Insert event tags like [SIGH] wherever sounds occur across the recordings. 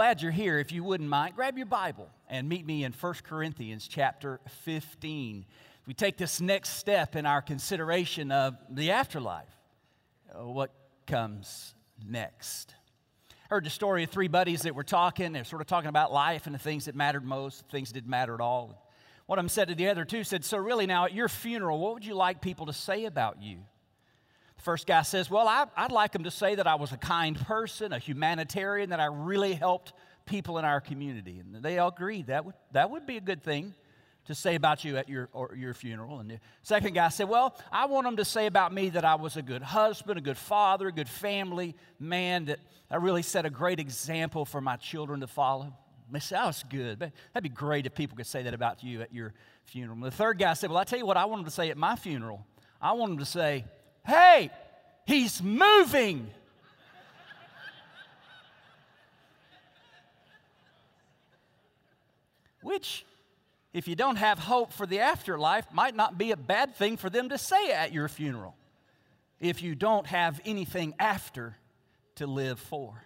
glad you're here. If you wouldn't mind, grab your Bible and meet me in 1 Corinthians chapter 15. We take this next step in our consideration of the afterlife. Uh, what comes next? Heard the story of three buddies that were talking. They're sort of talking about life and the things that mattered most, things that didn't matter at all. One of them said to the other two, said, So really now at your funeral, what would you like people to say about you? First guy says, Well, I, would like him to say that I was a kind person, a humanitarian, that I really helped people in our community. And they all agreed that would, that would be a good thing to say about you at your, your funeral. And the second guy said, Well, I want them to say about me that I was a good husband, a good father, a good family man, that I really set a great example for my children to follow. They said, was good. That'd be great if people could say that about you at your funeral. And the third guy said, Well, I tell you what I want them to say at my funeral. I want them to say, Hey, he's moving. Which, if you don't have hope for the afterlife, might not be a bad thing for them to say at your funeral if you don't have anything after to live for.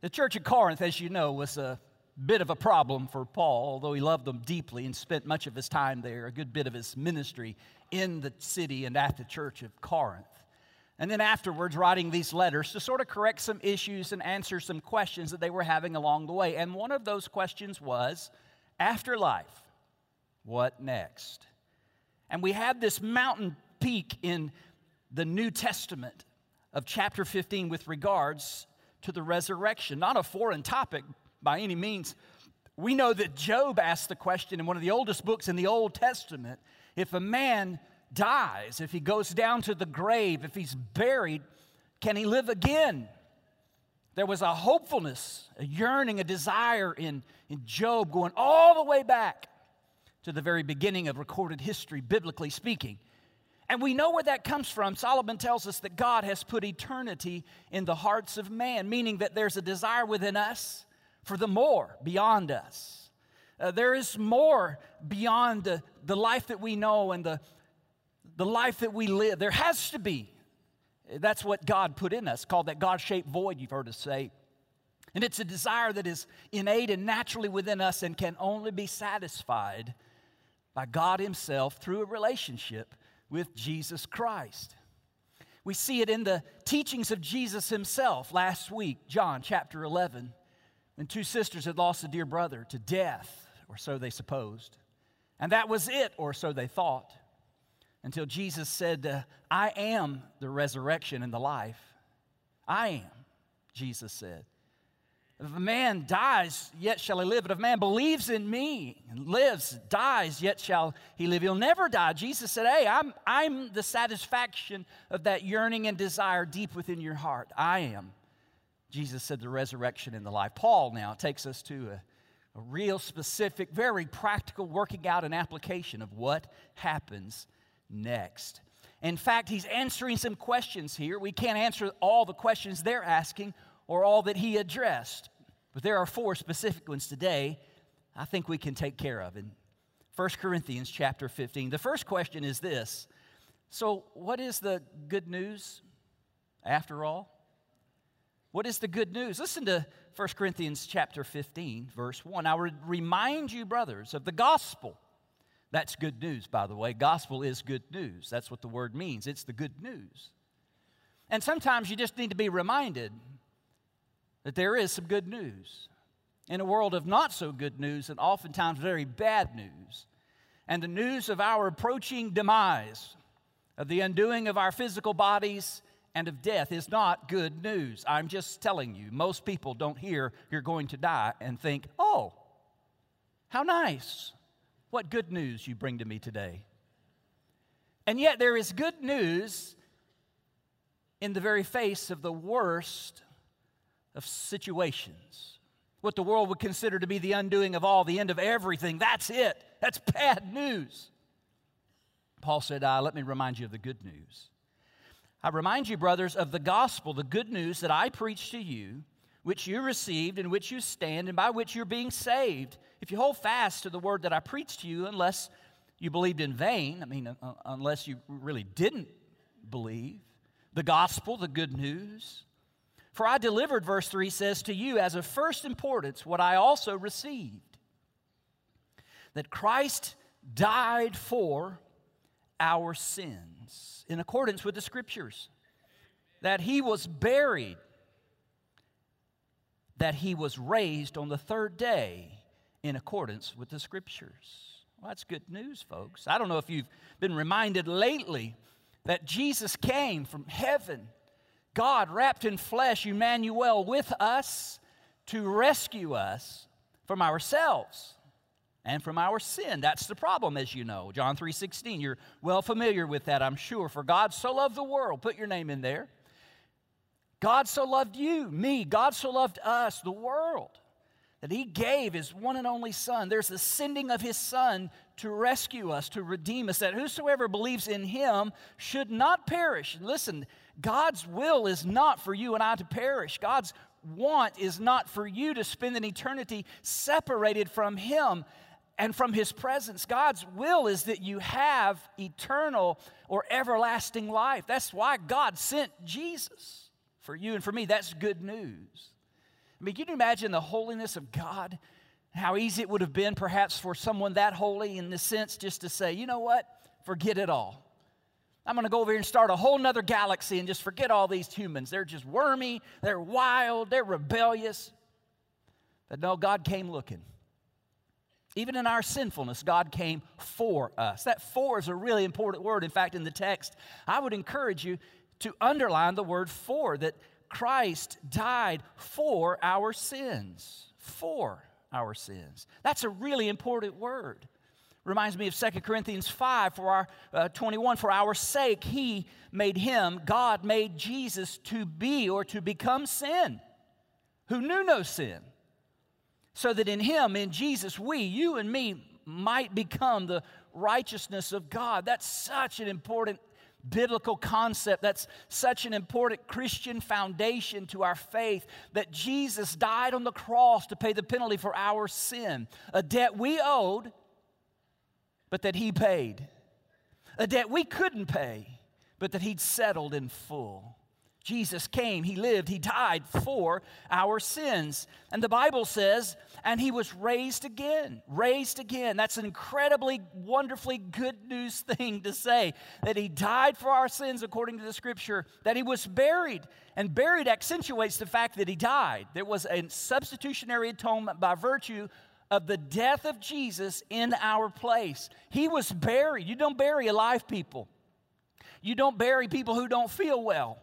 The church at Corinth, as you know, was a bit of a problem for Paul, although he loved them deeply and spent much of his time there, a good bit of his ministry in the city and at the church of Corinth. And then afterwards, writing these letters to sort of correct some issues and answer some questions that they were having along the way. And one of those questions was afterlife, what next? And we have this mountain peak in the New Testament of chapter 15 with regards to the resurrection. Not a foreign topic by any means. We know that Job asked the question in one of the oldest books in the Old Testament if a man dies, if he goes down to the grave, if he's buried, can he live again? There was a hopefulness, a yearning, a desire in, in Job going all the way back to the very beginning of recorded history, biblically speaking. And we know where that comes from. Solomon tells us that God has put eternity in the hearts of man, meaning that there's a desire within us for the more beyond us. Uh, there is more beyond the, the life that we know and the, the life that we live. There has to be. That's what God put in us, called that God shaped void, you've heard us say. And it's a desire that is innate and naturally within us and can only be satisfied by God Himself through a relationship with Jesus Christ. We see it in the teachings of Jesus Himself last week, John chapter 11, when two sisters had lost a dear brother to death, or so they supposed. And that was it, or so they thought until Jesus said, uh, I am the resurrection and the life. I am, Jesus said. If a man dies, yet shall he live. But if a man believes in me and lives, dies, yet shall he live. He'll never die. Jesus said, Hey, I'm, I'm the satisfaction of that yearning and desire deep within your heart. I am. Jesus said, the resurrection and the life. Paul now takes us to a, a real specific, very practical working out and application of what happens next. In fact, he's answering some questions here. We can't answer all the questions they're asking or all that he addressed, but there are four specific ones today I think we can take care of in 1 Corinthians chapter 15. The first question is this So, what is the good news after all? What is the good news? Listen to 1 Corinthians chapter 15, verse 1. I would remind you, brothers, of the gospel that's good news, by the way. Gospel is good news. That's what the word means. It's the good news. And sometimes you just need to be reminded that there is some good news in a world of not so good news and oftentimes very bad news. And the news of our approaching demise, of the undoing of our physical bodies, and of death is not good news. I'm just telling you, most people don't hear you're going to die and think, oh, how nice. What good news you bring to me today. And yet, there is good news in the very face of the worst of situations. What the world would consider to be the undoing of all, the end of everything. That's it. That's bad news. Paul said, ah, Let me remind you of the good news. I remind you, brothers, of the gospel, the good news that I preached to you, which you received, in which you stand, and by which you're being saved if you hold fast to the word that I preached to you, unless you believed in vain, I mean, uh, uh, unless you really didn't believe, the gospel, the good news. For I delivered, verse 3 says, to you as of first importance what I also received that Christ died for our sins in accordance with the scriptures, that he was buried, that he was raised on the third day in accordance with the scriptures. Well, that's good news, folks. I don't know if you've been reminded lately that Jesus came from heaven, God wrapped in flesh, Emmanuel, with us to rescue us from ourselves and from our sin. That's the problem, as you know. John 3:16. You're well familiar with that, I'm sure. For God so loved the world, put your name in there. God so loved you, me. God so loved us, the world, that He gave His one and only Son. There's the sending of His Son to rescue us, to redeem us, that whosoever believes in Him should not perish. Listen, God's will is not for you and I to perish. God's want is not for you to spend an eternity separated from Him and from His presence. God's will is that you have eternal or everlasting life. That's why God sent Jesus for you and for me. That's good news. I mean, can you imagine the holiness of God? How easy it would have been, perhaps, for someone that holy in the sense just to say, you know what? Forget it all. I'm going to go over here and start a whole nother galaxy and just forget all these humans. They're just wormy, they're wild, they're rebellious. But no, God came looking. Even in our sinfulness, God came for us. That for is a really important word. In fact, in the text, I would encourage you to underline the word for, that Christ died for our sins. For our sins. That's a really important word. Reminds me of 2 Corinthians 5 for our uh, 21 for our sake he made him God made Jesus to be or to become sin who knew no sin so that in him, in Jesus, we, you and me, might become the righteousness of God. That's such an important biblical concept. That's such an important Christian foundation to our faith that Jesus died on the cross to pay the penalty for our sin, a debt we owed, but that he paid, a debt we couldn't pay, but that he'd settled in full. Jesus came, He lived, He died for our sins. And the Bible says, and He was raised again. Raised again. That's an incredibly, wonderfully good news [LAUGHS] thing to say that He died for our sins according to the scripture, that He was buried. And buried accentuates the fact that He died. There was a substitutionary atonement by virtue of the death of Jesus in our place. He was buried. You don't bury alive people, you don't bury people who don't feel well.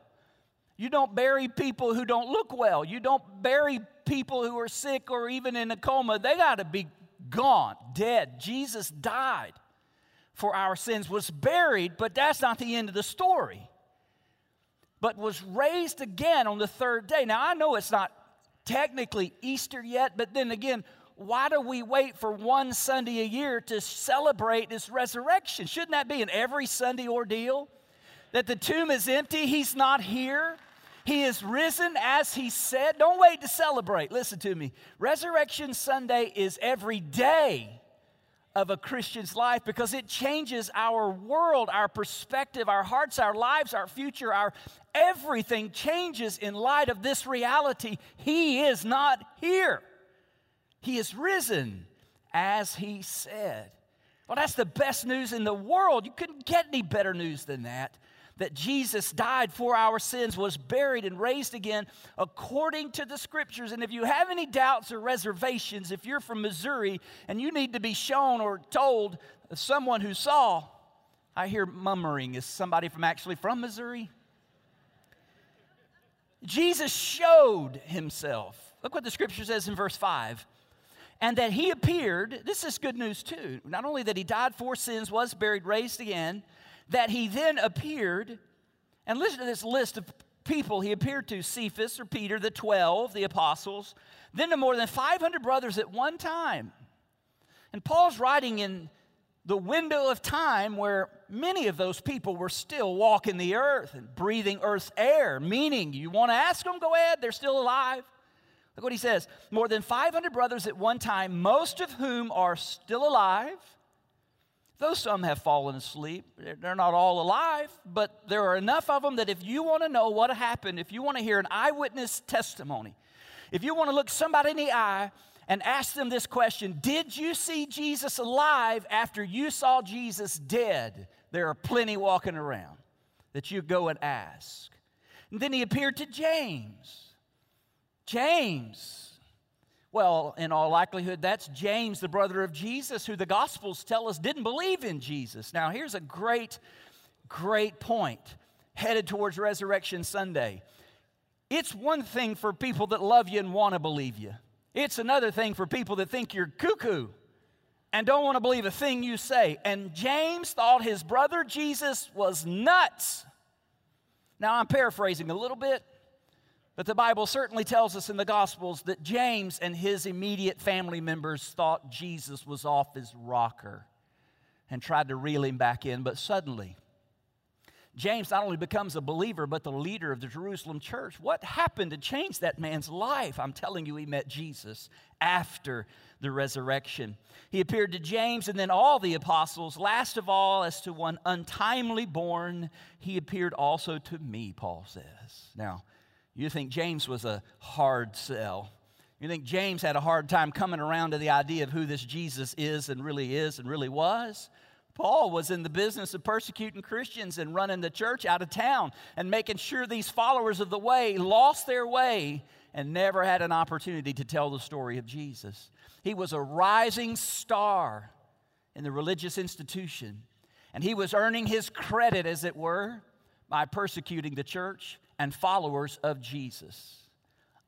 You don't bury people who don't look well. You don't bury people who are sick or even in a coma. They got to be gone, dead. Jesus died for our sins, was buried, but that's not the end of the story. But was raised again on the third day. Now, I know it's not technically Easter yet, but then again, why do we wait for one Sunday a year to celebrate this resurrection? Shouldn't that be an every Sunday ordeal? That the tomb is empty, he's not here. He is risen as he said. Don't wait to celebrate. Listen to me. Resurrection Sunday is every day of a Christian's life because it changes our world, our perspective, our hearts, our lives, our future, our everything changes in light of this reality. He is not here. He is risen as he said. Well, that's the best news in the world. You couldn't get any better news than that that Jesus died for our sins, was buried, and raised again according to the scriptures. And if you have any doubts or reservations, if you're from Missouri and you need to be shown or told someone who saw, I hear murmuring. Is somebody from actually from Missouri? Jesus showed himself. Look what the scripture says in verse 5 and that he appeared. This is good news too. Not only that he died for sins, was buried, raised again, that he then appeared, and listen to this list of people he appeared to Cephas or Peter, the 12, the apostles, then to more than 500 brothers at one time. And Paul's writing in the window of time where many of those people were still walking the earth and breathing earth's air, meaning you want to ask them, go ahead, they're still alive. Look what he says more than 500 brothers at one time, most of whom are still alive Though some have fallen asleep, they're not all alive, but there are enough of them that if you want to know what happened, if you want to hear an eyewitness testimony, if you want to look somebody in the eye and ask them this question Did you see Jesus alive after you saw Jesus dead? There are plenty walking around that you go and ask. And then he appeared to James. James. Well, in all likelihood, that's James, the brother of Jesus, who the Gospels tell us didn't believe in Jesus. Now, here's a great, great point headed towards Resurrection Sunday. It's one thing for people that love you and want to believe you, it's another thing for people that think you're cuckoo and don't want to believe a thing you say. And James thought his brother Jesus was nuts. Now, I'm paraphrasing a little bit, but the Bible certainly tells us in the Gospels that James and his immediate family members thought Jesus was off his rocker and tried to reel him back in. But suddenly, James not only becomes a believer, but the leader of the Jerusalem church. What happened to change that man's life? I'm telling you, he met Jesus after the resurrection. He appeared to James and then all the apostles. Last of all, as to one untimely born, he appeared also to me, Paul says. Now, you think James was a hard sell. You think James had a hard time coming around to the idea of who this Jesus is and really is and really was? Paul was in the business of persecuting Christians and running the church out of town and making sure these followers of the way lost their way and never had an opportunity to tell the story of Jesus. He was a rising star in the religious institution, and he was earning his credit, as it were, by persecuting the church and followers of Jesus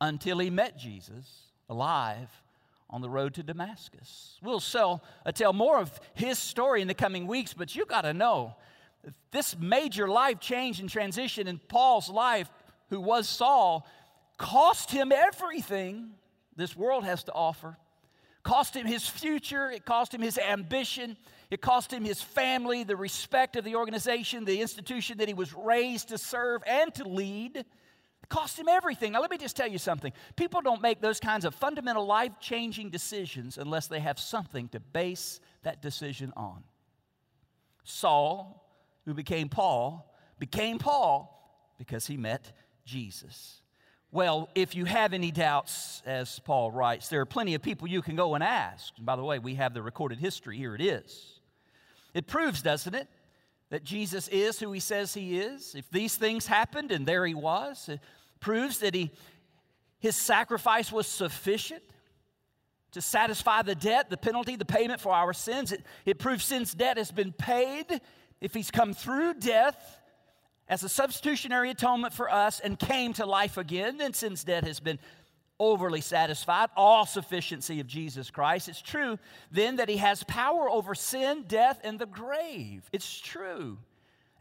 until he met Jesus alive on the road to Damascus. We'll sell, uh, tell more of his story in the coming weeks, but you got to know this major life change and transition in Paul's life, who was Saul, cost him everything this world has to offer. Cost him his future, it cost him his ambition, it cost him his family, the respect of the organization, the institution that he was raised to serve and to lead It cost him everything. Now, let me just tell you something. People don't make those kinds of fundamental life changing decisions unless they have something to base that decision on. Saul, who became Paul, became Paul because he met Jesus. Well, if you have any doubts, as Paul writes, there are plenty of people you can go and ask. And by the way, we have the recorded history. Here it is. It proves, doesn't it, that Jesus is who he says he is? If these things happened and there he was, it proves that he, his sacrifice was sufficient to satisfy the debt, the penalty, the payment for our sins. It, it proves sin's debt has been paid. If he's come through death as a substitutionary atonement for us and came to life again, then sin's debt has been overly satisfied. All sufficiency of Jesus Christ. It's true then that he has power over sin, death, and the grave. It's true.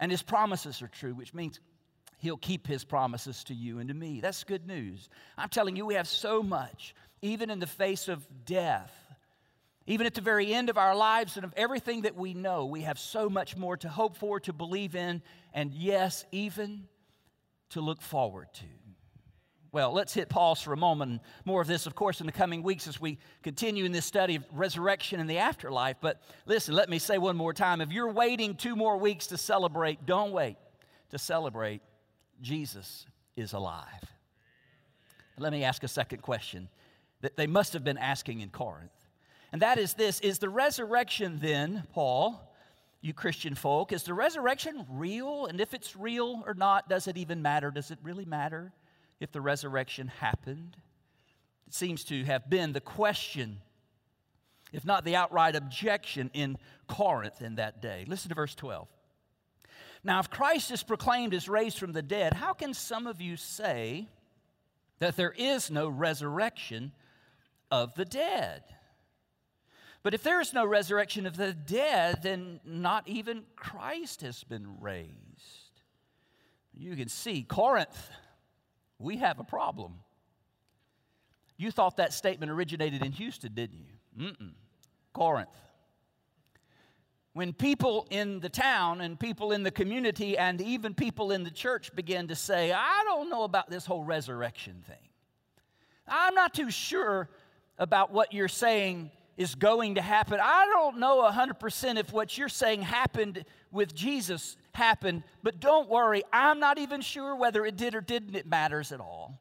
And his promises are true, which means He'll keep his promises to you and to me. That's good news. I'm telling you, we have so much, even in the face of death, even at the very end of our lives and of everything that we know, we have so much more to hope for, to believe in, and yes, even to look forward to. Well, let's hit pause for a moment. More of this, of course, in the coming weeks as we continue in this study of resurrection and the afterlife. But listen, let me say one more time if you're waiting two more weeks to celebrate, don't wait to celebrate Jesus is alive. Let me ask a second question that they must have been asking in Corinth. And that is this Is the resurrection then, Paul, you Christian folk, is the resurrection real? And if it's real or not, does it even matter? Does it really matter if the resurrection happened? It seems to have been the question, if not the outright objection, in Corinth in that day. Listen to verse 12. Now, if Christ is proclaimed as raised from the dead, how can some of you say that there is no resurrection of the dead? But if there is no resurrection of the dead, then not even Christ has been raised. You can see, Corinth, we have a problem. You thought that statement originated in Houston, didn't you? Mm-mm. Corinth when people in the town and people in the community and even people in the church began to say, I don't know about this whole resurrection thing. I'm not too sure about what you're saying is going to happen. I don't know 100% if what you're saying happened with Jesus happened, but don't worry, I'm not even sure whether it did or didn't, it matters at all.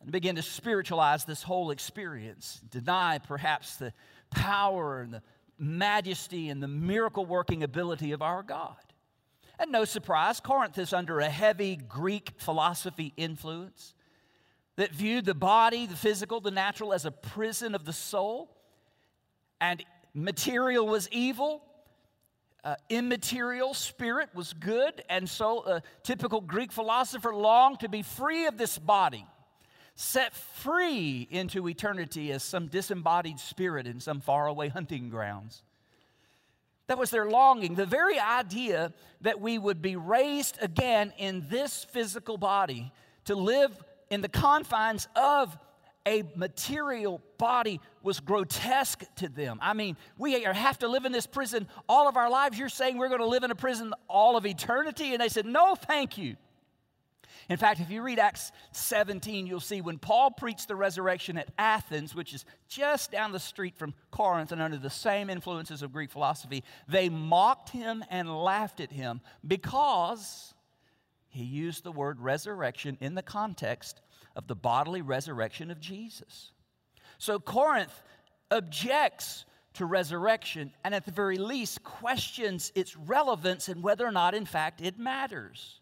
And begin to spiritualize this whole experience, deny perhaps the power and the majesty and the miracle working ability of our God. And no surprise, Corinth is under a heavy Greek philosophy influence that viewed the body, the physical, the natural, as a prison of the soul. And material was evil, uh, immaterial spirit was good. And so a typical Greek philosopher longed to be free of this body, set free into eternity as some disembodied spirit in some faraway hunting grounds. That was their longing. The very idea that we would be raised again in this physical body to live in the confines of a material body was grotesque to them. I mean, we have to live in this prison all of our lives. You're saying we're going to live in a prison all of eternity? And they said, No, thank you. In fact, if you read Acts 17, you'll see when Paul preached the resurrection at Athens, which is just down the street from Corinth and under the same influences of Greek philosophy, they mocked him and laughed at him because he used the word resurrection in the context of the bodily resurrection of Jesus. So Corinth objects to resurrection and, at the very least, questions its relevance and whether or not, in fact, it matters.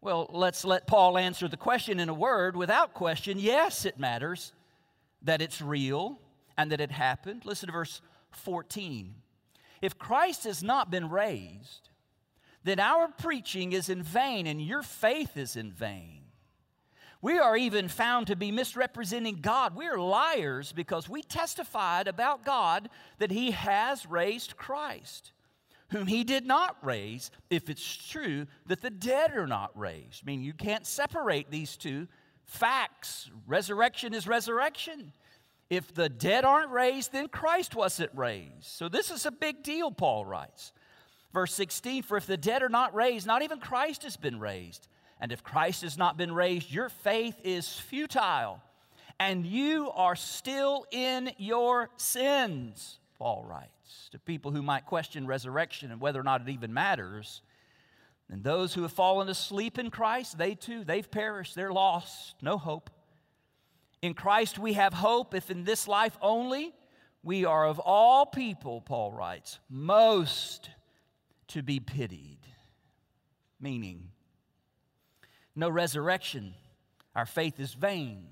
Well, let's let Paul answer the question in a word. Without question, yes, it matters that it's real and that it happened. Listen to verse 14. If Christ has not been raised, then our preaching is in vain and your faith is in vain. We are even found to be misrepresenting God. We are liars because we testified about God that He has raised Christ whom he did not raise, if it's true that the dead are not raised. I mean, you can't separate these two facts. Resurrection is resurrection. If the dead aren't raised, then Christ wasn't raised. So this is a big deal, Paul writes. Verse 16 For if the dead are not raised, not even Christ has been raised. And if Christ has not been raised, your faith is futile, and you are still in your sins, Paul writes to people who might question resurrection and whether or not it even matters. And those who have fallen asleep in Christ, they too, they've perished, they're lost, no hope. In Christ we have hope if in this life only we are of all people, Paul writes, most to be pitied. Meaning, no resurrection, our faith is vain.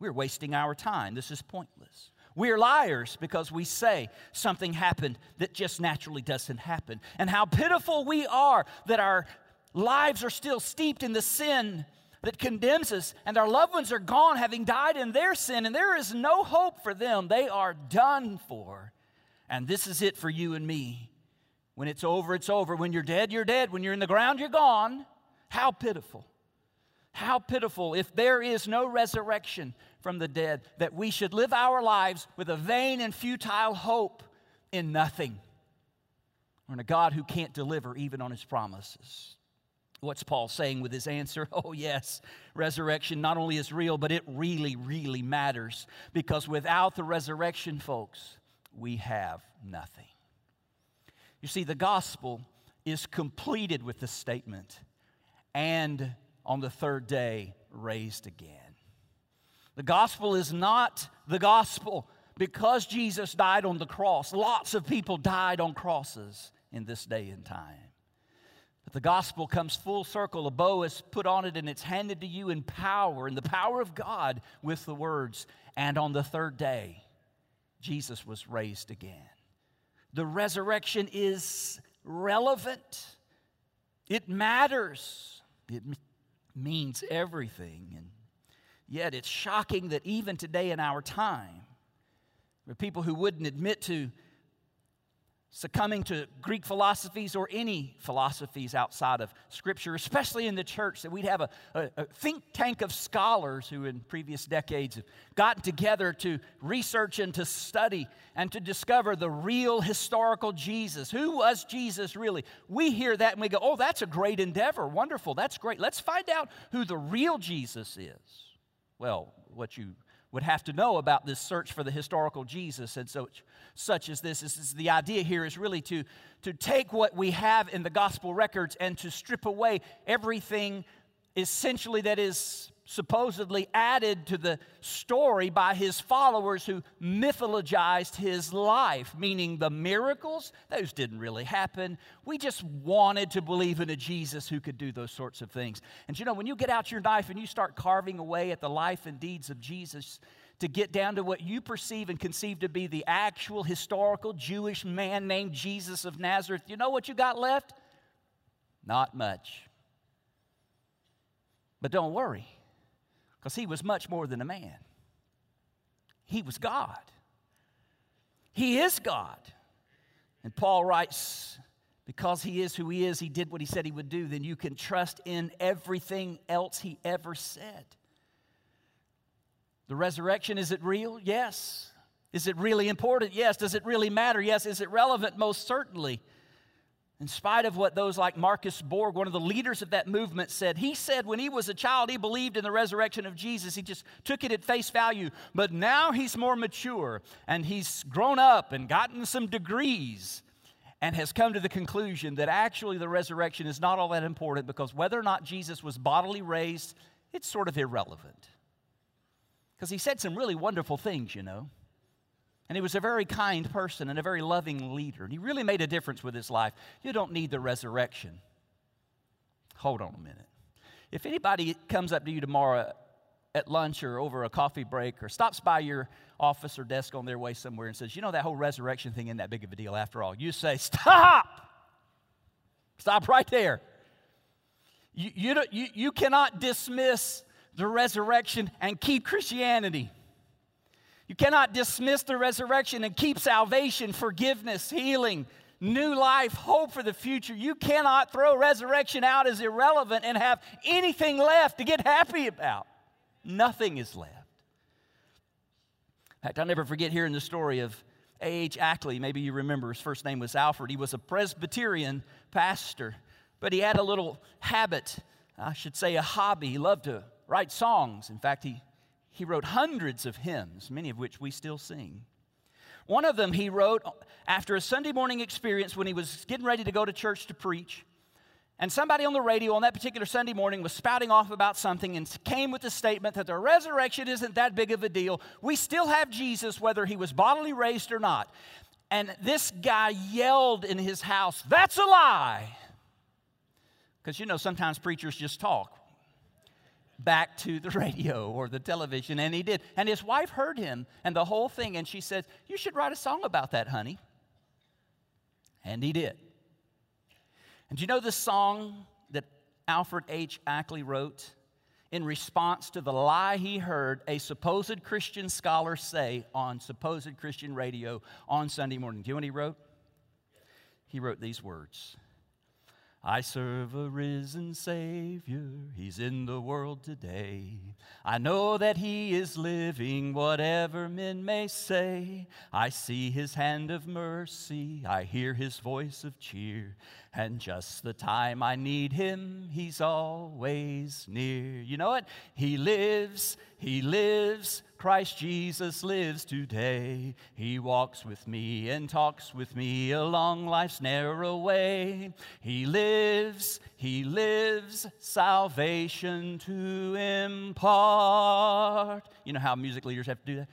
We're wasting our time. This is pointless. We're liars because we say something happened that just naturally doesn't happen. And how pitiful we are that our lives are still steeped in the sin that condemns us, and our loved ones are gone having died in their sin, and there is no hope for them. They are done for. And this is it for you and me. When it's over, it's over. When you're dead, you're dead. When you're in the ground, you're gone. How pitiful. How pitiful if there is no resurrection from the dead, that we should live our lives with a vain and futile hope in nothing, or in a God who can't deliver even on his promises. What's Paul saying with his answer? [LAUGHS] Oh, yes, resurrection not only is real, but it really, really matters. Because without the resurrection, folks, we have nothing. You see, the gospel is completed with the statement, and on the third day raised again. The gospel is not the gospel because Jesus died on the cross. Lots of people died on crosses in this day and time. But the gospel comes full circle. A bow is put on it and it's handed to you in power, in the power of God, with the words, and on the third day, Jesus was raised again. The resurrection is relevant, it matters. It means everything. And yet it's shocking that even today in our time, there are people who wouldn't admit to succumbing to Greek philosophies or any philosophies outside of Scripture, especially in the church, that we'd have a, a, a, think tank of scholars who, in previous decades, have gotten together to research and to study and to discover the real historical Jesus. Who was Jesus really? We hear that and we go, oh, that's a great endeavor. Wonderful. That's great. Let's find out who the real Jesus is. Well, what you would have to know about this search for the historical Jesus and such, such as this. this is the idea here is really to, to take what we have in the gospel records and to strip away everything essentially that is supposedly added to the story by his followers who mythologized his life, meaning the miracles, those didn't really happen. We just wanted to believe in a Jesus who could do those sorts of things. And you know, when you get out your knife and you start carving away at the life and deeds of Jesus, to get down to what you perceive and conceive to be the actual historical Jewish man named Jesus of Nazareth, you know what you got left? Not much. But don't worry because he was much more than a man. He was God. He is God. And Paul writes, because he is who he is, he did what he said he would do, then you can trust in everything else he ever said. The resurrection, is it real? Yes. Is it really important? Yes. Does it really matter? Yes. Is it relevant? Most certainly. In spite of what those like Marcus Borg, one of the leaders of that movement, said, he said when he was a child, he believed in the resurrection of Jesus. He just took it at face value. But now he's more mature and he's grown up and gotten some degrees and has come to the conclusion that actually the resurrection is not all that important because whether or not Jesus was bodily raised, it's sort of irrelevant. Because he said some really wonderful things, you know. And he was a very kind person and a very loving leader. And he really made a difference with his life. You don't need the resurrection. Hold on a minute. If anybody comes up to you tomorrow at lunch or over a coffee break or stops by your office or desk on their way somewhere and says, You know, that whole resurrection thing isn't that big of a deal after all, you say, Stop! Stop right there. You, you, you, you cannot dismiss the resurrection and keep Christianity. You cannot dismiss the resurrection and keep salvation, forgiveness, healing, new life, hope for the future. You cannot throw resurrection out as irrelevant and have anything left to get happy about. Nothing is left. In fact, I'll never forget hearing the story of A.H. Ackley. Maybe you remember his first name was Alfred. He was a Presbyterian pastor, but he had a little habit, I should say a hobby. He loved to write songs. In fact, he he wrote hundreds of hymns, many of which we still sing. One of them he wrote after a Sunday morning experience when he was getting ready to go to church to preach. And somebody on the radio on that particular Sunday morning was spouting off about something and came with the statement that the resurrection isn't that big of a deal. We still have Jesus, whether he was bodily raised or not. And this guy yelled in his house, That's a lie! Because you know, sometimes preachers just talk back to the [LAUGHS] radio or the television, and he did. And his wife heard him and the whole thing, and she said, You should write a song about that, honey. And he did. And you know the song that Alfred H. Ackley wrote in response to the lie he heard a supposed Christian scholar say on supposed Christian radio on Sunday morning? Do you know what he wrote? He wrote these words I serve a risen Savior, He's in the world today. I know that He is living, whatever men may say. I see His hand of mercy, I hear His voice of cheer, and just the time I need Him, He's always near. You know what? He lives, He lives, Christ Jesus lives today. He walks with me and talks with me along life's narrow way. He lives, He lives, salvation to impart. You know how music leaders have to do that?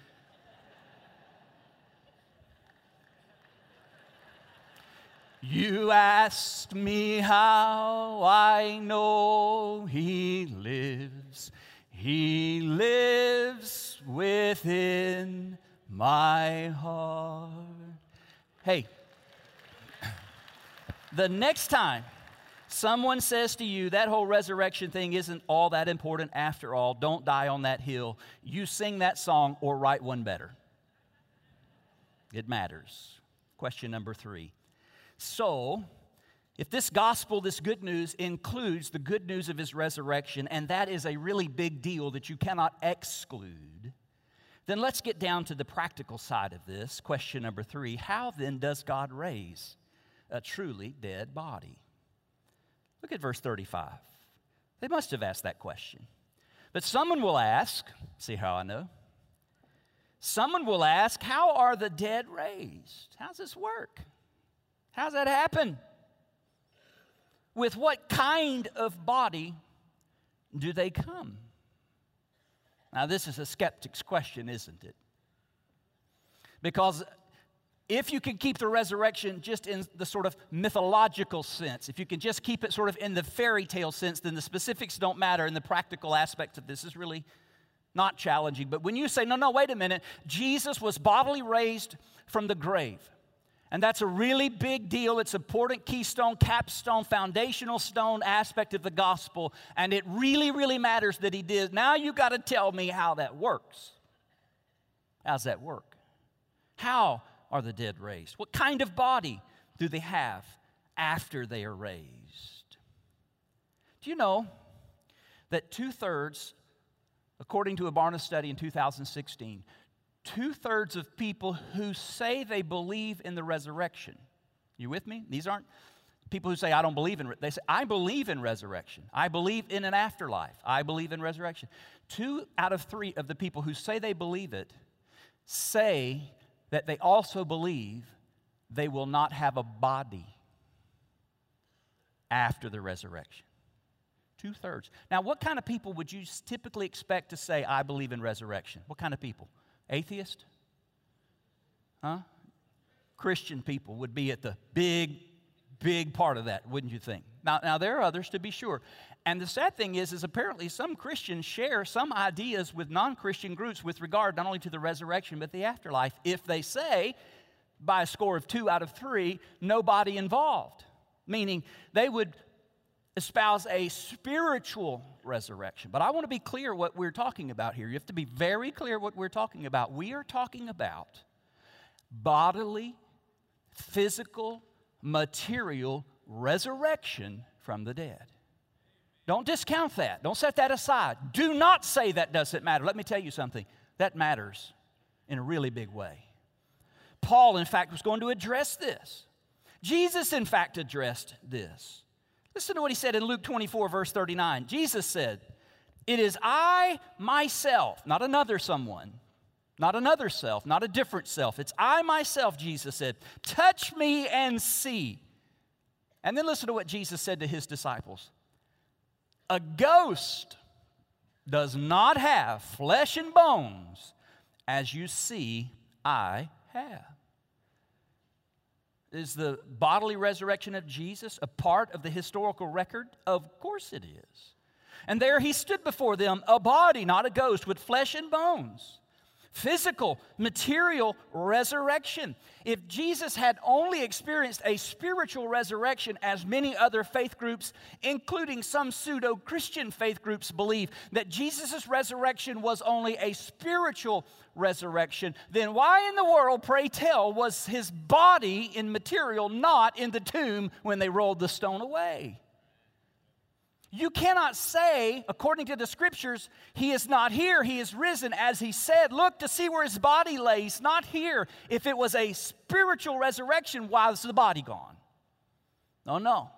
You asked me how I know He lives. He lives within my heart. Hey, the next time someone says to you that whole resurrection thing isn't all that important after all, don't die on that hill, you sing that song or write one better. It matters. Question number three. So, if this gospel, this good news, includes the good news of his resurrection, and that is a really big deal that you cannot exclude, then let's get down to the practical side of this. Question number three How then does God raise a truly dead body? Look at verse 35. They must have asked that question. But someone will ask, see how I know? Someone will ask, How are the dead raised? How's this work? How's that happen? With what kind of body do they come? Now, this is a skeptic's question, isn't it? Because if you can keep the resurrection just in the sort of mythological sense, if you can just keep it sort of in the fairy tale sense, then the specifics don't matter and the practical aspects of this is really not challenging. But when you say, no, no, wait a minute, Jesus was bodily raised from the grave. And that's a really big deal. It's an important keystone, capstone, foundational stone aspect of the gospel. And it really, really matters that he did. Now you got to tell me how that works. How's that work? How are the dead raised? What kind of body do they have after they are raised? Do you know that two thirds, according to a Barna study in 2016, two thirds of people who say they believe in the resurrection. You with me? These aren't people who say, I don't believe in, they say, I believe in resurrection. I believe in an afterlife. I believe in resurrection. Two out of three of the people who say they believe it say that they also believe they will not have a body after the resurrection. Two thirds. Now, what kind of people would you typically expect to say, I believe in resurrection? What kind of people? Atheist? Huh? Christian people would be at the big, big part of that, wouldn't you think? Now, now there are others to be sure. And the sad thing is, is apparently some Christians share some ideas with non-Christian groups with regard not only to the resurrection but the afterlife. If they say, by a score of two out of three, nobody involved, meaning they would espouse a spiritual resurrection. But I want to be clear what we're talking about here. You have to be very clear what we're talking about. We are talking about bodily, physical, material resurrection from the dead. Don't discount that. Don't set that aside. Do not say that doesn't matter. Let me tell you something that matters in a really big way. Paul, in fact, was going to address this. Jesus, in fact, addressed this. Listen to what he said in Luke 24, verse 39. Jesus said, It is I myself, not another someone, not another self, not a different self. It's I myself, Jesus said. Touch me and see. And then listen to what Jesus said to his disciples A ghost does not have flesh and bones as you see I have. Is the bodily resurrection of Jesus a part of the historical record? Of course it is. And there he stood before them, a body, not a ghost, with flesh and bones physical, material resurrection. If Jesus had only experienced a spiritual resurrection, as many other faith groups, including some pseudo Christian faith groups, believe that Jesus' resurrection was only a spiritual resurrection, then why in the world, pray tell, was his body in material not in the tomb when they rolled the stone away? You cannot say, according to the scriptures, he is not here, he is risen, as he said. Look to see where his body lays, not here. If it was a spiritual resurrection, why is the body gone? No, no.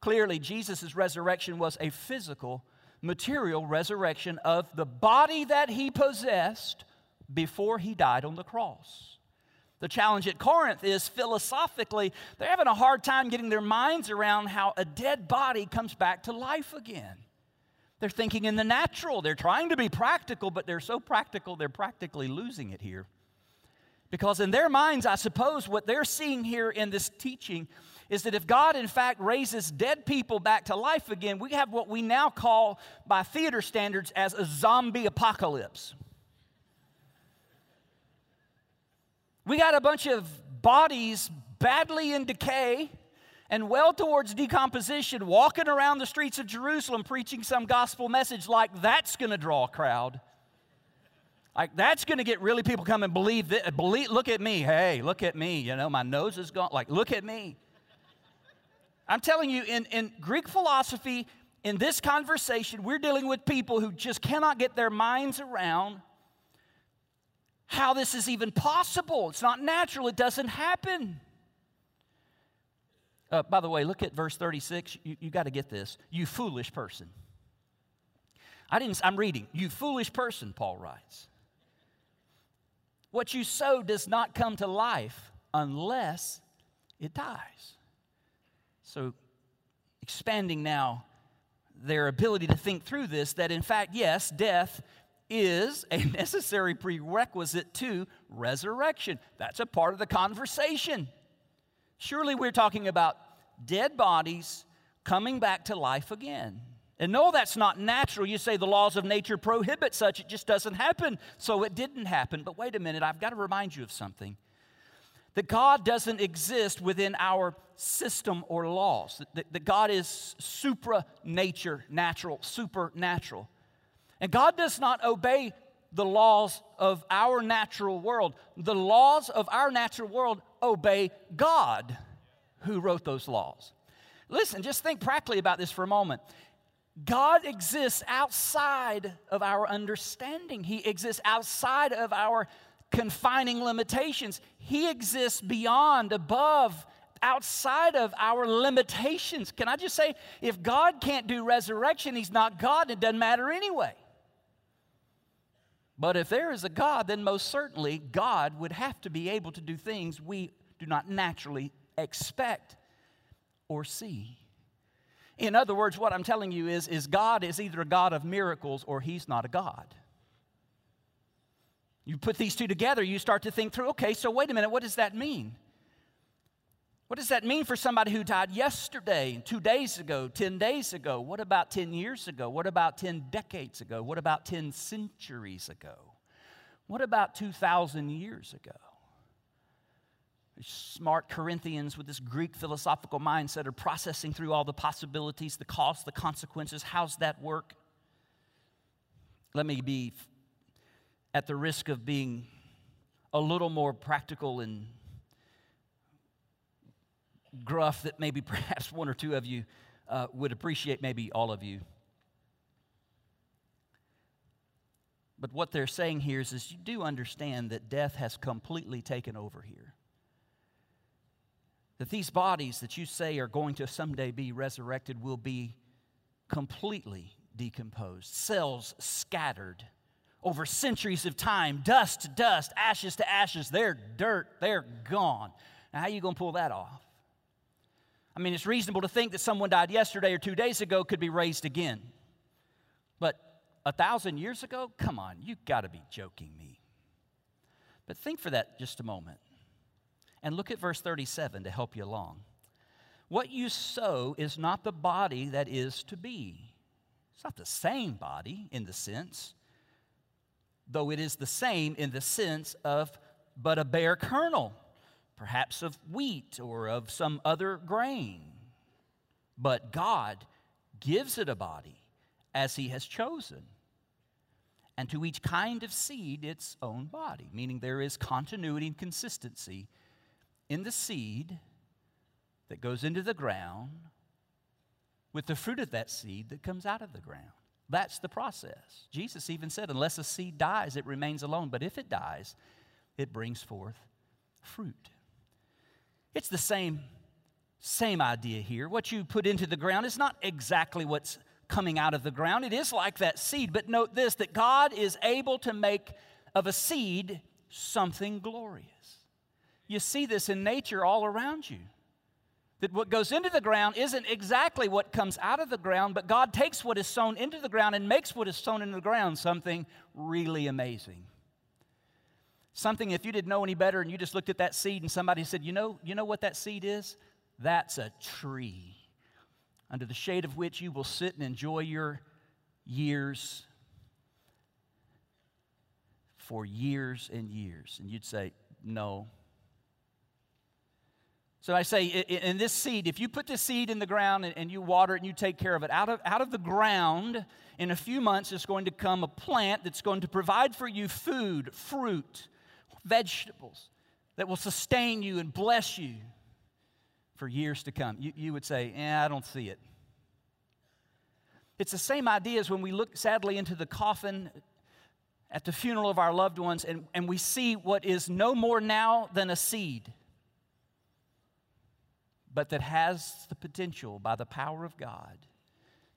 Clearly, Jesus' resurrection was a physical, material resurrection of the body that he possessed before he died on the cross. The challenge at Corinth is philosophically, they're having a hard time getting their minds around how a dead body comes back to life again. They're thinking in the natural. They're trying to be practical, but they're so practical, they're practically losing it here. Because in their minds, I suppose what they're seeing here in this teaching is that if God, in fact, raises dead people back to life again, we have what we now call, by theater standards, as a zombie apocalypse. We got a bunch of bodies badly in decay and well towards decomposition walking around the streets of Jerusalem preaching some gospel message like that's going to draw a crowd. Like that's going to get really people come and believe that believe look at me. Hey, look at me. You know, my nose is gone. Like look at me. I'm telling you in in Greek philosophy in this conversation we're dealing with people who just cannot get their minds around how this is even possible. It's not natural, it doesn't happen. Uh, by the way, look at verse 36. You, you got to get this. You foolish person. I didn't, I'm reading. You foolish person, Paul writes. What you sow does not come to life unless it dies. So, expanding now their ability to think through this, that in fact, yes, death is a [LAUGHS] necessary prerequisite to resurrection. That's a part of the conversation. Surely we're talking about dead bodies coming back to life again. And no, that's not natural. You say the laws of nature prohibit such, it just doesn't happen. So it didn't happen. But wait a minute, I've got to remind you of something that God doesn't exist within our system or laws, that, that God is supra nature, natural, supernatural. And God does not obey the laws of our natural world. The laws of our natural world obey God who wrote those laws. Listen, just think practically about this for a moment. God exists outside of our understanding. He exists outside of our confining limitations. He exists beyond, above, outside of our limitations. Can I just say, if God can't do resurrection, He's not God. It doesn't matter anyway. But if there is a God, then most certainly God would have to be able to do things we do not naturally expect or see. In other words, what I'm telling you is, is God is either a God of miracles or He's not a God. You put these two together, you start to think through okay, so wait a minute, what does that mean? What does that mean for somebody who died yesterday, two days ago, 10 days ago? What about 10 years ago? What about 10 decades ago? What about 10 centuries ago? What about 2,000 years ago? Smart Corinthians with this Greek philosophical mindset are processing through all the possibilities, the costs, the consequences. How's that work? Let me be at the risk of being a little more practical and gruff that maybe [LAUGHS] perhaps one or two of you uh, would appreciate, maybe all of you. But what they're saying here is, is you do understand that death has completely taken over here. That these bodies that you say are going to someday be resurrected will be completely decomposed, cells scattered over centuries of time, dust to dust, ashes to ashes. They're dirt, they're gone. Now, how are you going to pull that off? I mean, it's reasonable to think that someone died yesterday or two days ago could be raised again. But a thousand years ago? Come on, you've got to be joking me. But think for that just a moment. And look at verse 37 to help you along. What you sow is not the body that is to be. It's not the same body in the sense, though it is the same in the sense of but a bare kernel perhaps of wheat or of some other grain. But God gives it a body as He has chosen. And to each kind of seed, its own body, meaning there is continuity and consistency in the seed that goes into the ground with the fruit of that seed that comes out of the ground. That's the process. Jesus even said, unless a seed dies, it remains alone. But if it dies, it brings forth fruit. It's the same, same idea here. What you put into the ground is not exactly what's coming out of the ground. It is like that seed, but note this that God is able to make of a seed something glorious. You see this in nature all around you. That what goes into the ground isn't exactly what comes out of the ground, but God takes what is sown into the ground and makes what is sown into the ground something really amazing. Something, if you didn't know any better and you just looked at that seed and somebody said, you know, you know what that seed is? That's a tree under the shade of which you will sit and enjoy your years for years and years. And you'd say, no. So I say, in this seed, if you put this seed in the ground and you water it and you take care of it, out of, out of the ground, in a few months, is going to come a plant that's going to provide for you food, fruit, vegetables that will sustain you and bless you for years to come. You, you would say, eh, I don't see it. It's the same idea as when we look sadly into the coffin at the funeral of our loved ones and, and we see what is no more now than a seed, but that has the potential by the power of God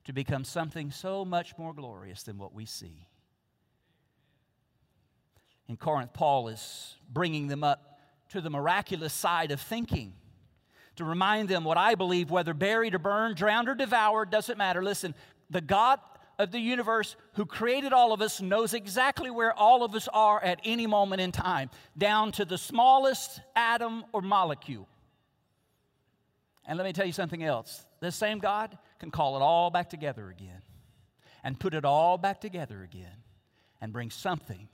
to become something so much more glorious than what we see. In Corinth, Paul is bringing them up to the miraculous side of thinking to remind them what I believe, whether buried or burned, drowned or devoured, doesn't matter. Listen, the God of the universe who created all of us knows exactly where all of us are at any moment in time, down to the smallest atom or molecule. And let me tell you something else. This same God can call it all back together again and put it all back together again and bring something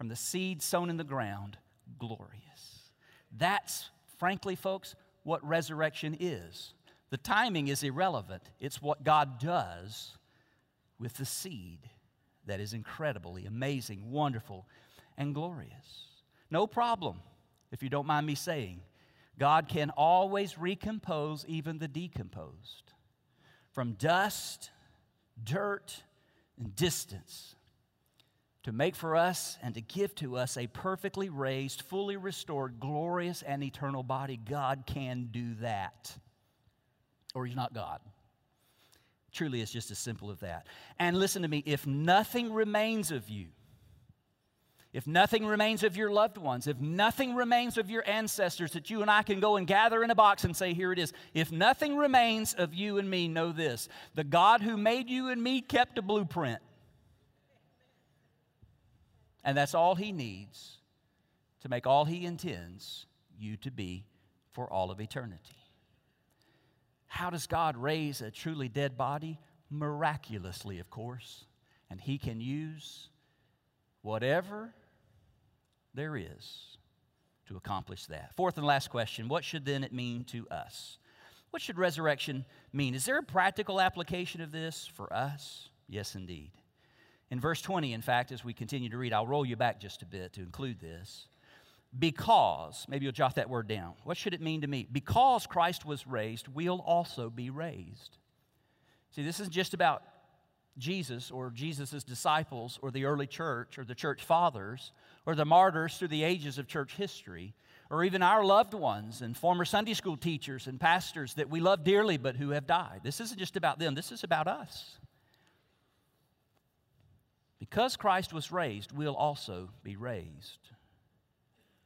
from the seed sown in the ground glorious. That's, frankly, folks, what resurrection is. The timing is irrelevant, it's what God does with the seed that is incredibly amazing, wonderful, and glorious. No problem, if you don't mind me saying. God can always recompose even the decomposed. From dust, dirt, and distance, to make for us and to give to us a perfectly raised, fully restored, glorious, and eternal body. God can do that. Or He's not God. Truly, it's just as simple as that. And listen to me if nothing remains of you, if nothing remains of your loved ones, if nothing remains of your ancestors that you and I can go and gather in a box and say, Here it is. If nothing remains of you and me, know this the God who made you and me kept a blueprint. And that's all He needs to make all He intends you to be for all of eternity. How does God raise a truly dead body? Miraculously, of course. And He can use whatever there is to accomplish that. Fourth and last question what should then it mean to us? What should resurrection mean? Is there a practical application of this for us? Yes, indeed. In verse 20, in fact, as we continue to read, I'll roll you back just a bit to include this. Because, maybe you'll jot that word down. What should it mean to me? Because Christ was raised, we'll also be raised. See, this isn't just about Jesus or Jesus' disciples or the early church or the church fathers or the martyrs through the ages of church history or even our loved ones and former Sunday school teachers and pastors that we love dearly but who have died. This isn't just about them, this is about us. Because Christ was raised, we'll also be raised.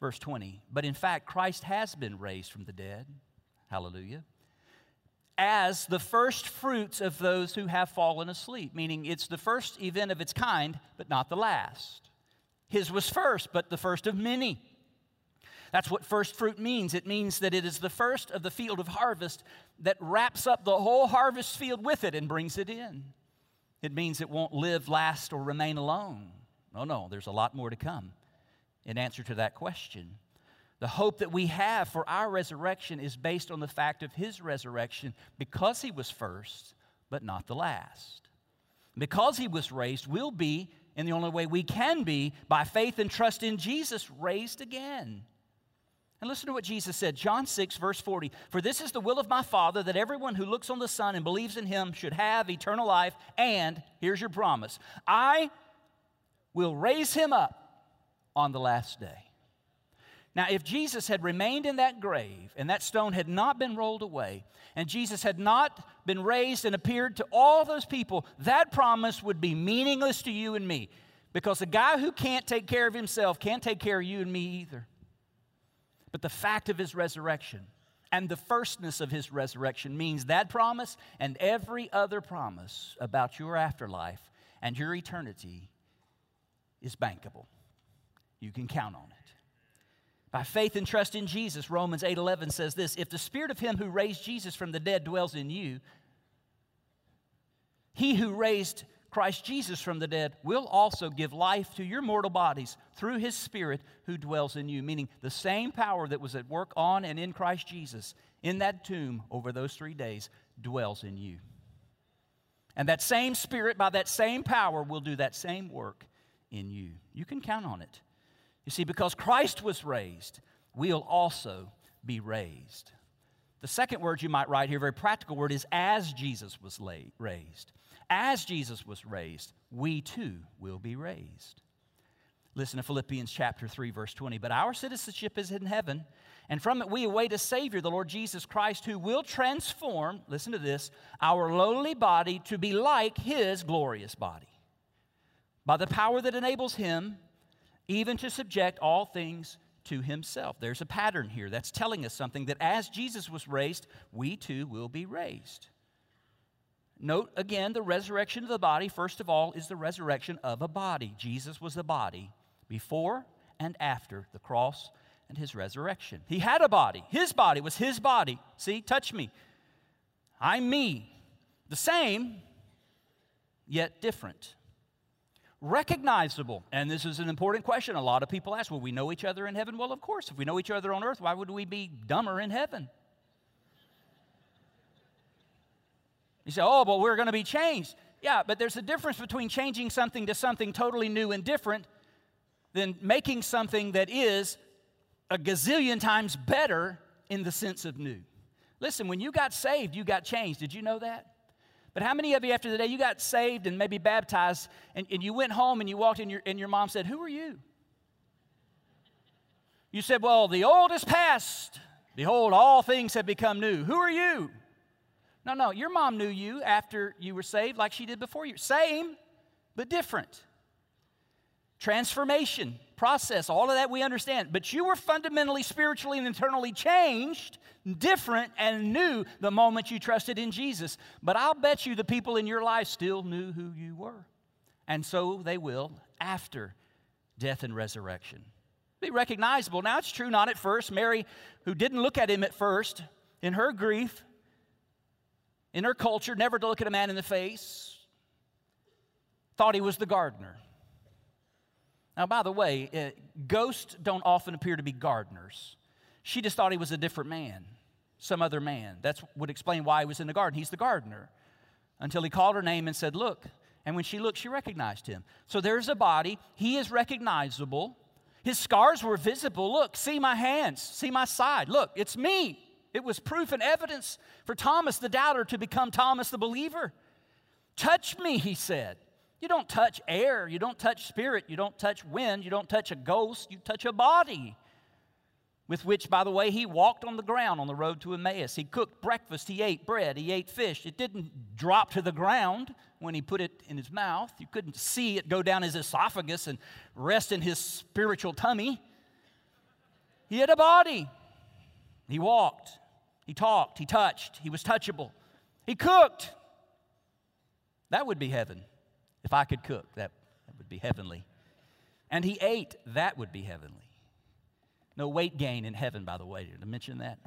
Verse 20, but in fact, Christ has been raised from the dead. Hallelujah. As the first fruits of those who have fallen asleep, meaning it's the first event of its kind, but not the last. His was first, but the first of many. That's what first fruit means. It means that it is the first of the field of harvest that wraps up the whole harvest field with it and brings it in. It means it won't live, last, or remain alone. No, no, there's a lot more to come in answer to that question. The hope that we have for our resurrection is based on the fact of his resurrection because he was first, but not the last. Because he was raised, we'll be, in the only way we can be, by faith and trust in Jesus, raised again. And listen to what Jesus said, John 6, verse 40. For this is the will of my Father, that everyone who looks on the Son and believes in him should have eternal life. And here's your promise I will raise him up on the last day. Now, if Jesus had remained in that grave and that stone had not been rolled away, and Jesus had not been raised and appeared to all those people, that promise would be meaningless to you and me. Because a guy who can't take care of himself can't take care of you and me either. But the fact of his resurrection and the firstness of his resurrection means that promise and every other promise about your afterlife and your eternity is bankable. You can count on it. By faith and trust in Jesus, Romans 8:11 says this, if the spirit of him who raised Jesus from the dead dwells in you, he who raised Christ Jesus from the dead will also give life to your mortal bodies through his Spirit who dwells in you. Meaning, the same power that was at work on and in Christ Jesus in that tomb over those three days dwells in you. And that same Spirit, by that same power, will do that same work in you. You can count on it. You see, because Christ was raised, we'll also be raised. The second word you might write here, very practical word, is as Jesus was raised. As Jesus was raised, we too will be raised. Listen to Philippians chapter 3, verse 20. But our citizenship is in heaven, and from it we await a Savior, the Lord Jesus Christ, who will transform, listen to this, our lowly body to be like His glorious body. By the power that enables Him even to subject all things to himself. There's a pattern here that's telling us something that as Jesus was raised, we too will be raised. Note again the resurrection of the body, first of all, is the resurrection of a body. Jesus was the body before and after the cross and his resurrection. He had a body. His body was his body. See, touch me. I'm me. The same, yet different recognizable? And this is an important question. A lot of people ask, Well, we know each other in heaven? Well, of course. If we know each other on earth, why would we be dumber in heaven? You say, Oh, but we're going to be changed. Yeah, but there's a difference between changing something to something totally new and different than making something that is a gazillion times better in the sense of new. Listen, when you got saved, you got changed. Did you know that? But how many of you after the day you got saved and maybe baptized and, and you went home and you walked in your, and your mom said, Who are you? You said, Well, the old is past. Behold, all things have become new. Who are you? No, no, your mom knew you after you were saved like she did before you. Same, but different. Transformation, process, all of that we understand. But you were fundamentally, spiritually, and internally changed different and new the moment you trusted in Jesus. But I'll bet you the people in your life still knew who you were. And so they will after death and resurrection. Be recognizable. Now, it's true, not at first. Mary, who didn't look at him at first, in her grief, in her culture, never to look at a man in the face, thought he was the gardener. Now, by the way, uh, ghosts don't often appear to be gardeners. She just thought he was a different man some other man. That would explain why he was in the garden. He's the gardener. Until he called her name and said, Look. And when she looked, she recognized him. So there's a body. He is recognizable. His scars were visible. Look, see my hands, see my side. Look, it's me. It was proof and evidence for Thomas the doubter to become Thomas the believer. Touch me, he said. You don't touch air, you don't touch spirit, you don't touch wind, you don't touch a ghost, you touch a body with which, by the way, he walked on the ground on the road to Emmaus. He cooked breakfast, he ate bread, he ate fish. It didn't drop to the ground when he put it in his mouth. You couldn't see it go down his esophagus and rest in his spiritual tummy. He had a body. He walked, he talked, he touched, he was touchable. He cooked. That would be heaven. If I could cook, that, that would be heavenly. And he ate, that would be heavenly. No weight gain in heaven, by the way. Did I mention that?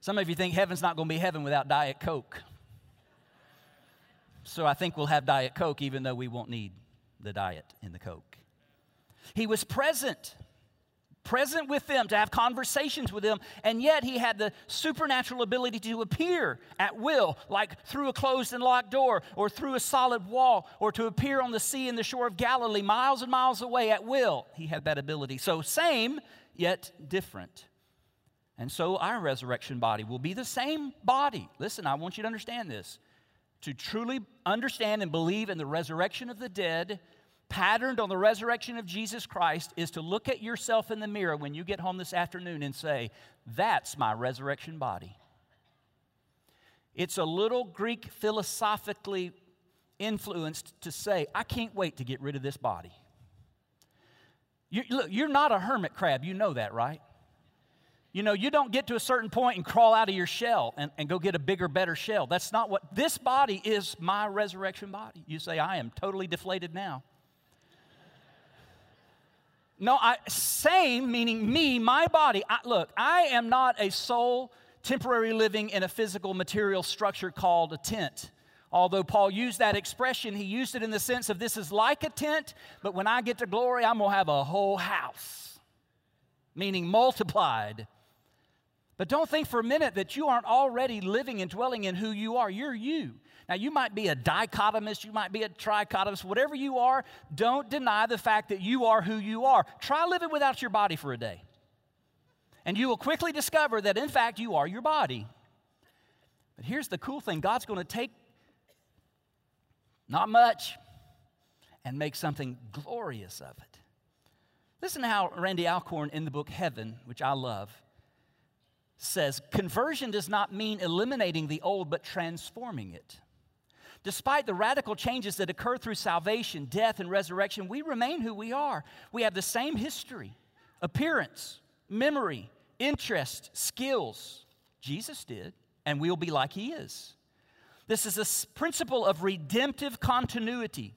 Some of you think heaven's not going to be heaven without Diet Coke. So I think we'll have Diet Coke even though we won't need the diet in the Coke. He was present present with them, to have conversations with them, and yet he had the supernatural ability to appear at will, like through a closed and locked door, or through a solid wall, or to appear on the sea in the shore of Galilee, miles and miles away at will. He had that ability. So, same, yet different. And so, our resurrection body will be the same body. Listen, I want you to understand this. To truly understand and believe in the resurrection of the dead, patterned on the resurrection of Jesus Christ is to look at yourself in the mirror when you get home this afternoon and say, That's my resurrection body. It's a little Greek philosophically influenced to say, I can't wait to get rid of this body. You, look, you're not a hermit crab. You know that, right? You know, you don't get to a certain point and crawl out of your shell and, and go get a bigger, better shell. That's not what this body is my resurrection body. You say, I am totally deflated now. No, I, same meaning me, my body. I, look, I am not a soul temporary living in a physical material structure called a tent. Although Paul used that expression, he used it in the sense of this is like a tent, but when I get to glory, I'm going to have a whole house, meaning multiplied. But don't think for a minute that you aren't already living and dwelling in who you are. You're you. Now, you might be a dichotomist, you might be a trichotomist, whatever you are, don't deny the fact that you are who you are. Try living without your body for a day. And you will quickly discover that, in fact, you are your body. But here's the cool thing God's going to take not much and make something glorious of it. Listen to how Randy Alcorn in the book Heaven, which I love, says conversion does not mean eliminating the old, but transforming it. Despite the radical changes that occur through salvation, death, and resurrection, we remain who we are. We have the same history, appearance, memory, interest, skills. Jesus did, and we'll be like he is. This is a principle of redemptive continuity.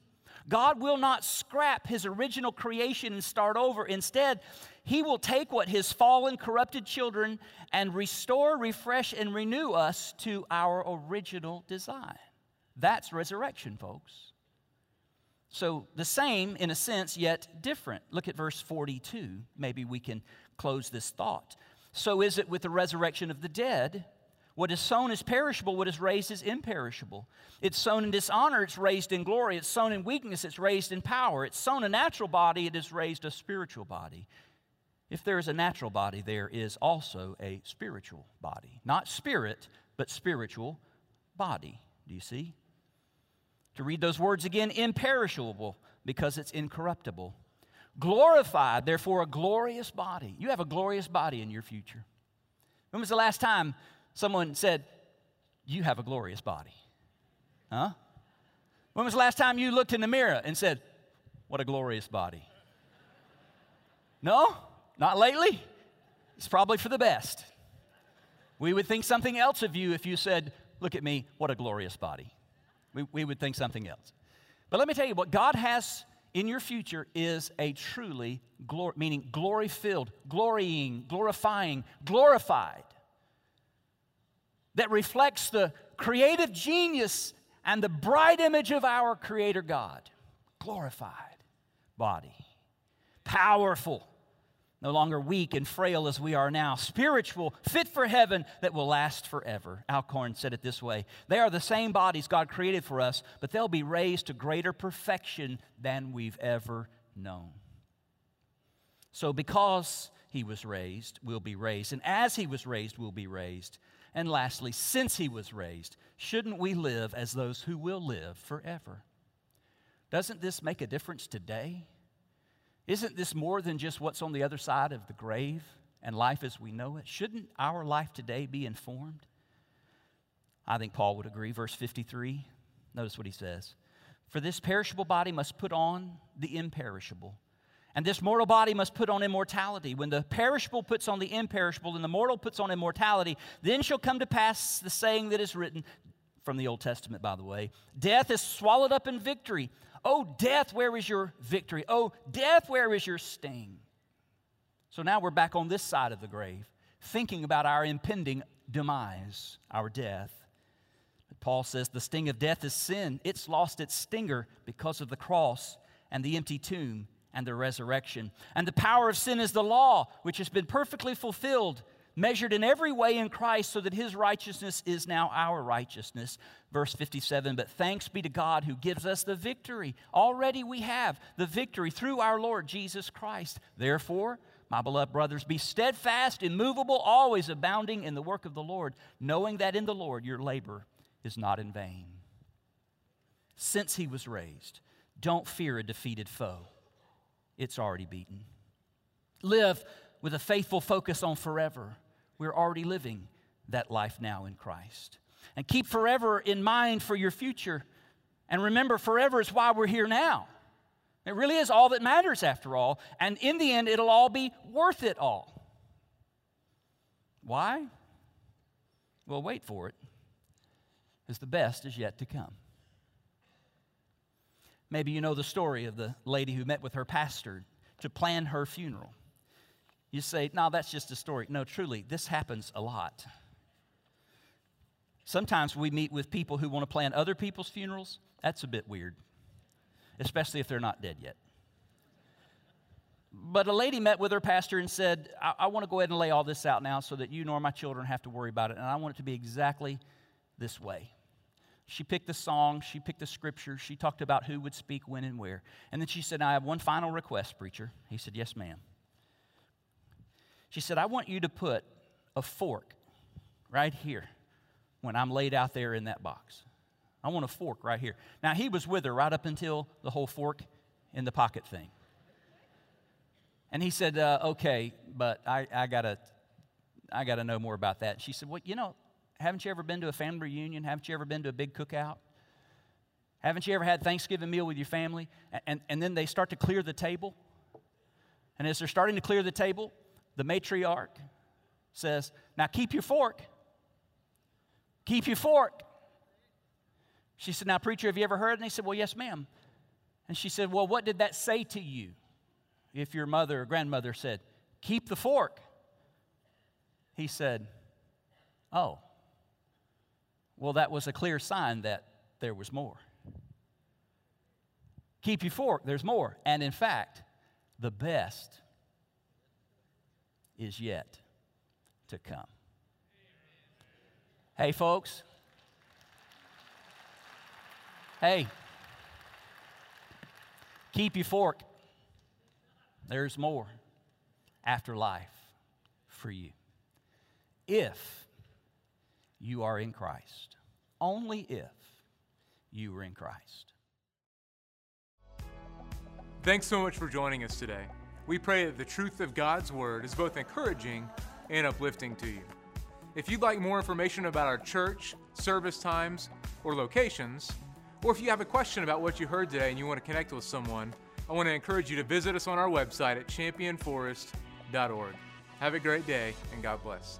God will not scrap his original creation and start over. Instead, he will take what his fallen, corrupted children and restore, refresh, and renew us to our original design. That's resurrection, folks. So, the same in a sense, yet different. Look at verse 42. Maybe we can close this thought. So is it with the resurrection of the dead. What is sown is perishable, what is raised is imperishable. It's sown in dishonor, it's raised in glory. It's sown in weakness, it's raised in power. It's sown a natural body, it is raised a spiritual body. If there is a natural body, there is also a spiritual body. Not spirit, but spiritual body. Do you see? To read those words again, imperishable, because it's incorruptible. Glorified, therefore, a glorious body. You have a glorious body in your future. When was the last time someone said, You have a glorious body? Huh? When was the last time you looked in the mirror and said, What a glorious body? No? Not lately? It's probably for the best. We would think something else of you if you said, Look at me, what a glorious body. We, we would think something else. But let me tell you what God has in your future is a truly glory, meaning glory filled, glorying, glorifying, glorified, that reflects the creative genius and the bright image of our Creator God. Glorified body, powerful, no longer weak and frail as we are now, spiritual, fit for heaven that will last forever. Alcorn said it this way They are the same bodies God created for us, but they'll be raised to greater perfection than we've ever known. So, because he was raised, we'll be raised. And as he was raised, we'll be raised. And lastly, since he was raised, shouldn't we live as those who will live forever? Doesn't this make a difference today? Isn't this more than just what's on the other side of the grave and life as we know it? Shouldn't our life today be informed? I think Paul would agree. Verse 53, notice what he says. For this perishable body must put on the imperishable, and this mortal body must put on immortality. When the perishable puts on the imperishable, and the mortal puts on immortality, then shall come to pass the saying that is written from the Old Testament, by the way Death is swallowed up in victory. Oh, death, where is your victory? Oh, death, where is your sting? So now we're back on this side of the grave, thinking about our impending demise, our death. But Paul says the sting of death is sin. It's lost its stinger because of the cross and the empty tomb and the resurrection. And the power of sin is the law, which has been perfectly fulfilled measured in every way in Christ, so that his righteousness is now our righteousness. Verse 57 But thanks be to God who gives us the victory. Already we have the victory through our Lord Jesus Christ. Therefore, my beloved brothers, be steadfast, immovable, always abounding in the work of the Lord, knowing that in the Lord your labor is not in vain. Since he was raised, don't fear a defeated foe, it's already beaten. Live with a faithful focus on forever. We're already living that life now in Christ. And keep forever in mind for your future. And remember, forever is why we're here now. It really is all that matters after all. And in the end, it'll all be worth it all. Why? Well, wait for it, because the best is yet to come. Maybe you know the story of the lady who met with her pastor to plan her funeral. You say, no, that's just a story. No, truly, this happens a lot. Sometimes we meet with people who want to plan other people's funerals. That's a bit weird, especially if they're not dead yet. But a lady met with her pastor and said, I, I want to go ahead and lay all this out now so that you nor my children have to worry about it. And I want it to be exactly this way. She picked the song, she picked the scripture, she talked about who would speak when and where. And then she said, I have one final request, preacher. He said, Yes, ma'am. She said, I want you to put a fork right here when I'm laid out there in that box. I want a fork right here. Now, he was with her right up until the whole fork in the pocket thing. And he said, uh, Okay, but I, I got to I gotta know more about that. she said, Well, you know, haven't you ever been to a family reunion? Haven't you ever been to a big cookout? Haven't you ever had Thanksgiving meal with your family and, and, and then they start to clear the table? And as they're starting to clear the table, the matriarch says, Now keep your fork. Keep your fork. She said, Now, preacher, have you ever heard? And he said, Well, yes, ma'am. And she said, Well, what did that say to you if your mother or grandmother said, Keep the fork? He said, Oh, well, that was a clear sign that there was more. Keep your fork, there's more. And in fact, the best is yet to come. Hey, folks. Hey, keep your fork. There's more after life for you. If you are in Christ, only if you are in Christ. Thanks so much for joining us today. We pray that the truth of God's Word is both encouraging and uplifting to you. If you'd like more information about our church, service times, or locations, or if you have a question about what you heard today and you want to connect with someone, I want to encourage you to visit us on our website at championforest.org. Have a great day and God bless.